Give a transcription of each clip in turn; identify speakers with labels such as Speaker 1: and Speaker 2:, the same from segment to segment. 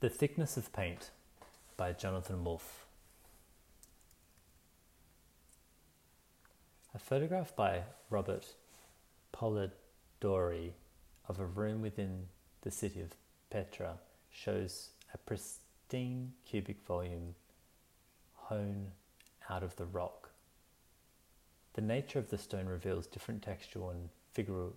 Speaker 1: The Thickness of Paint by Jonathan Woolf. A photograph by Robert Polidori of a room within the city of Petra shows a pristine cubic volume hewn out of the rock. The nature of the stone reveals different textual and figural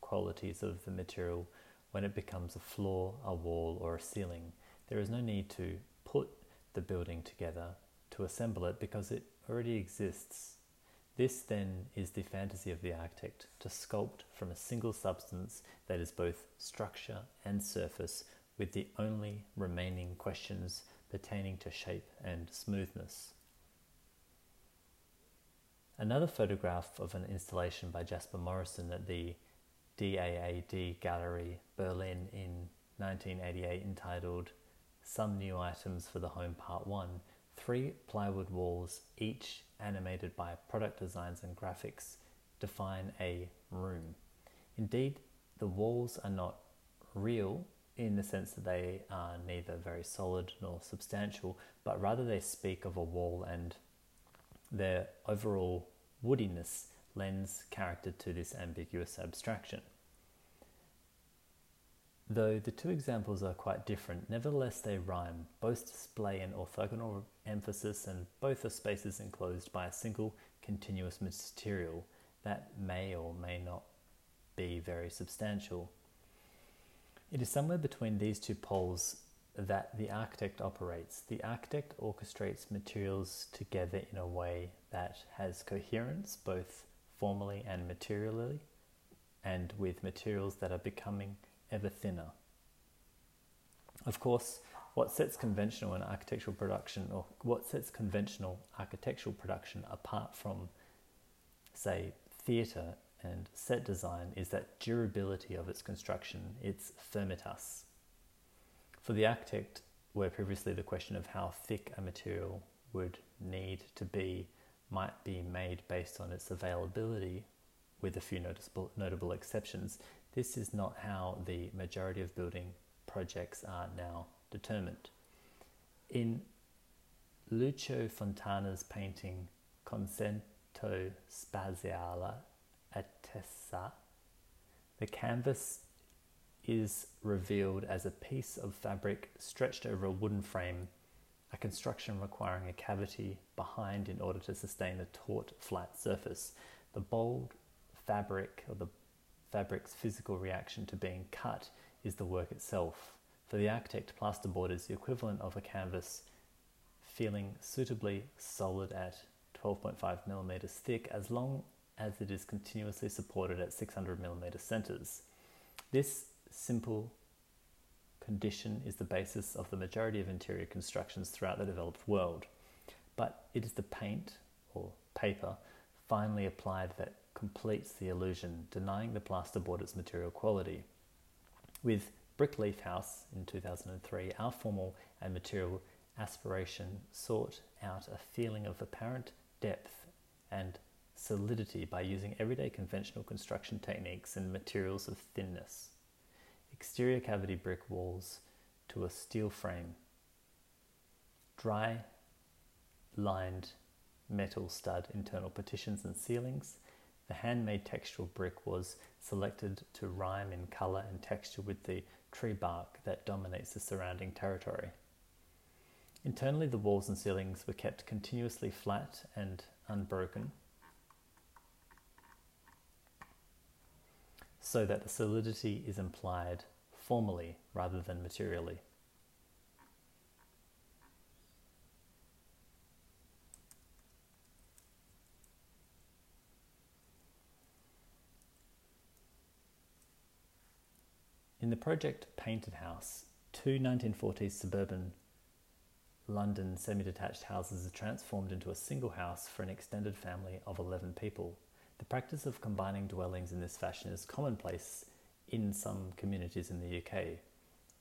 Speaker 1: qualities of the material when it becomes a floor, a wall, or a ceiling. There is no need to put the building together to assemble it because it already exists. This then is the fantasy of the architect to sculpt from a single substance that is both structure and surface, with the only remaining questions pertaining to shape and smoothness. Another photograph of an installation by Jasper Morrison at the DAAD Gallery, Berlin, in 1988, entitled Some New Items for the Home Part 1. Three plywood walls, each animated by product designs and graphics, define a room. Indeed, the walls are not real in the sense that they are neither very solid nor substantial, but rather they speak of a wall and their overall woodiness lends character to this ambiguous abstraction. Though the two examples are quite different, nevertheless they rhyme. Both display an orthogonal emphasis and both are spaces enclosed by a single continuous material that may or may not be very substantial. It is somewhere between these two poles that the architect operates. The architect orchestrates materials together in a way that has coherence both formally and materially, and with materials that are becoming ever thinner. Of course, what sets conventional and architectural production, or what sets conventional architectural production apart from, say, theatre and set design, is that durability of its construction, its firmitas. For the architect, where previously the question of how thick a material would need to be might be made based on its availability, with a few noticeable, notable exceptions, this is not how the majority of building projects are now determined. In Lucio Fontana's painting Concetto Spaziale Attesa, the canvas is revealed as a piece of fabric stretched over a wooden frame, a construction requiring a cavity behind in order to sustain a taut, flat surface. The bold fabric or the fabric's physical reaction to being cut is the work itself. For the architect, plasterboard is the equivalent of a canvas feeling suitably solid at 12.5 millimeters thick as long as it is continuously supported at 600 millimeter centers. This simple condition is the basis of the majority of interior constructions throughout the developed world. But it is the paint or paper finely applied that completes the illusion, denying the plasterboard its material quality. With Brickleaf House in 2003, our formal and material aspiration sought out a feeling of apparent depth and solidity by using everyday conventional construction techniques and materials of thinness. Exterior cavity brick walls to a steel frame, dry lined metal stud internal partitions and ceilings, the handmade textural brick was selected to rhyme in colour and texture with the tree bark that dominates the surrounding territory. Internally, the walls and ceilings were kept continuously flat and unbroken so that the solidity is implied formally rather than materially. In the project Painted House, two 1940s suburban London semi detached houses are transformed into a single house for an extended family of 11 people. The practice of combining dwellings in this fashion is commonplace in some communities in the UK,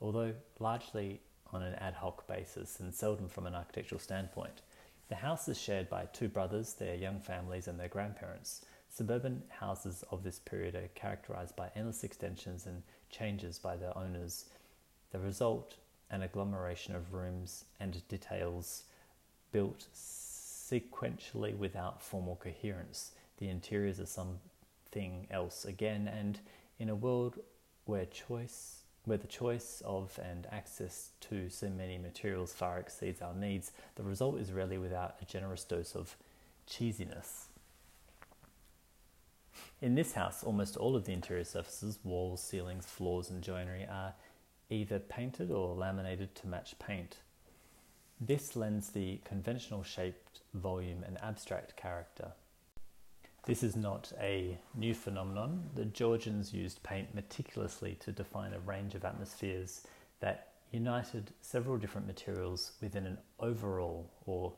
Speaker 1: although largely on an ad hoc basis and seldom from an architectural standpoint. The house is shared by two brothers, their young families, and their grandparents. Suburban houses of this period are characterized by endless extensions and changes by their owners. The result an agglomeration of rooms and details built sequentially without formal coherence. The interiors are something else again, and in a world where choice where the choice of and access to so many materials far exceeds our needs, the result is rarely without a generous dose of cheesiness. In this house, almost all of the interior surfaces, walls, ceilings, floors, and joinery are either painted or laminated to match paint. This lends the conventional shaped volume an abstract character. This is not a new phenomenon. The Georgians used paint meticulously to define a range of atmospheres that united several different materials within an overall or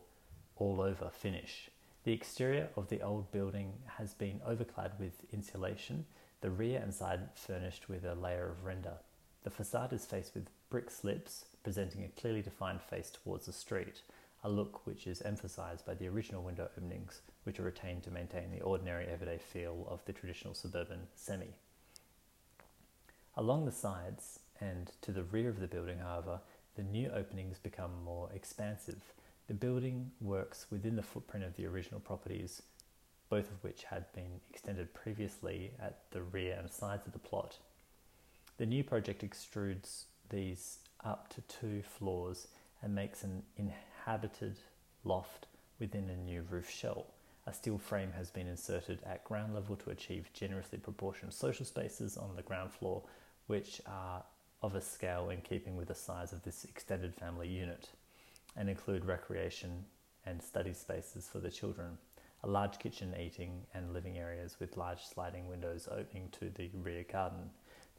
Speaker 1: all over finish. The exterior of the old building has been overclad with insulation, the rear and side furnished with a layer of render. The facade is faced with brick slips, presenting a clearly defined face towards the street, a look which is emphasized by the original window openings, which are retained to maintain the ordinary everyday feel of the traditional suburban semi. Along the sides and to the rear of the building, however, the new openings become more expansive. The building works within the footprint of the original properties, both of which had been extended previously at the rear and sides of the plot. The new project extrudes these up to two floors and makes an inhabited loft within a new roof shell. A steel frame has been inserted at ground level to achieve generously proportioned social spaces on the ground floor, which are of a scale in keeping with the size of this extended family unit and include recreation and study spaces for the children, a large kitchen, eating, and living areas with large sliding windows opening to the rear garden.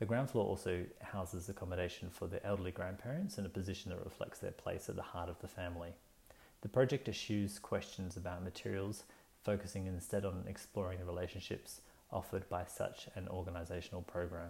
Speaker 1: The ground floor also houses accommodation for the elderly grandparents in a position that reflects their place at the heart of the family. The project eschews questions about materials, focusing instead on exploring the relationships offered by such an organisational program.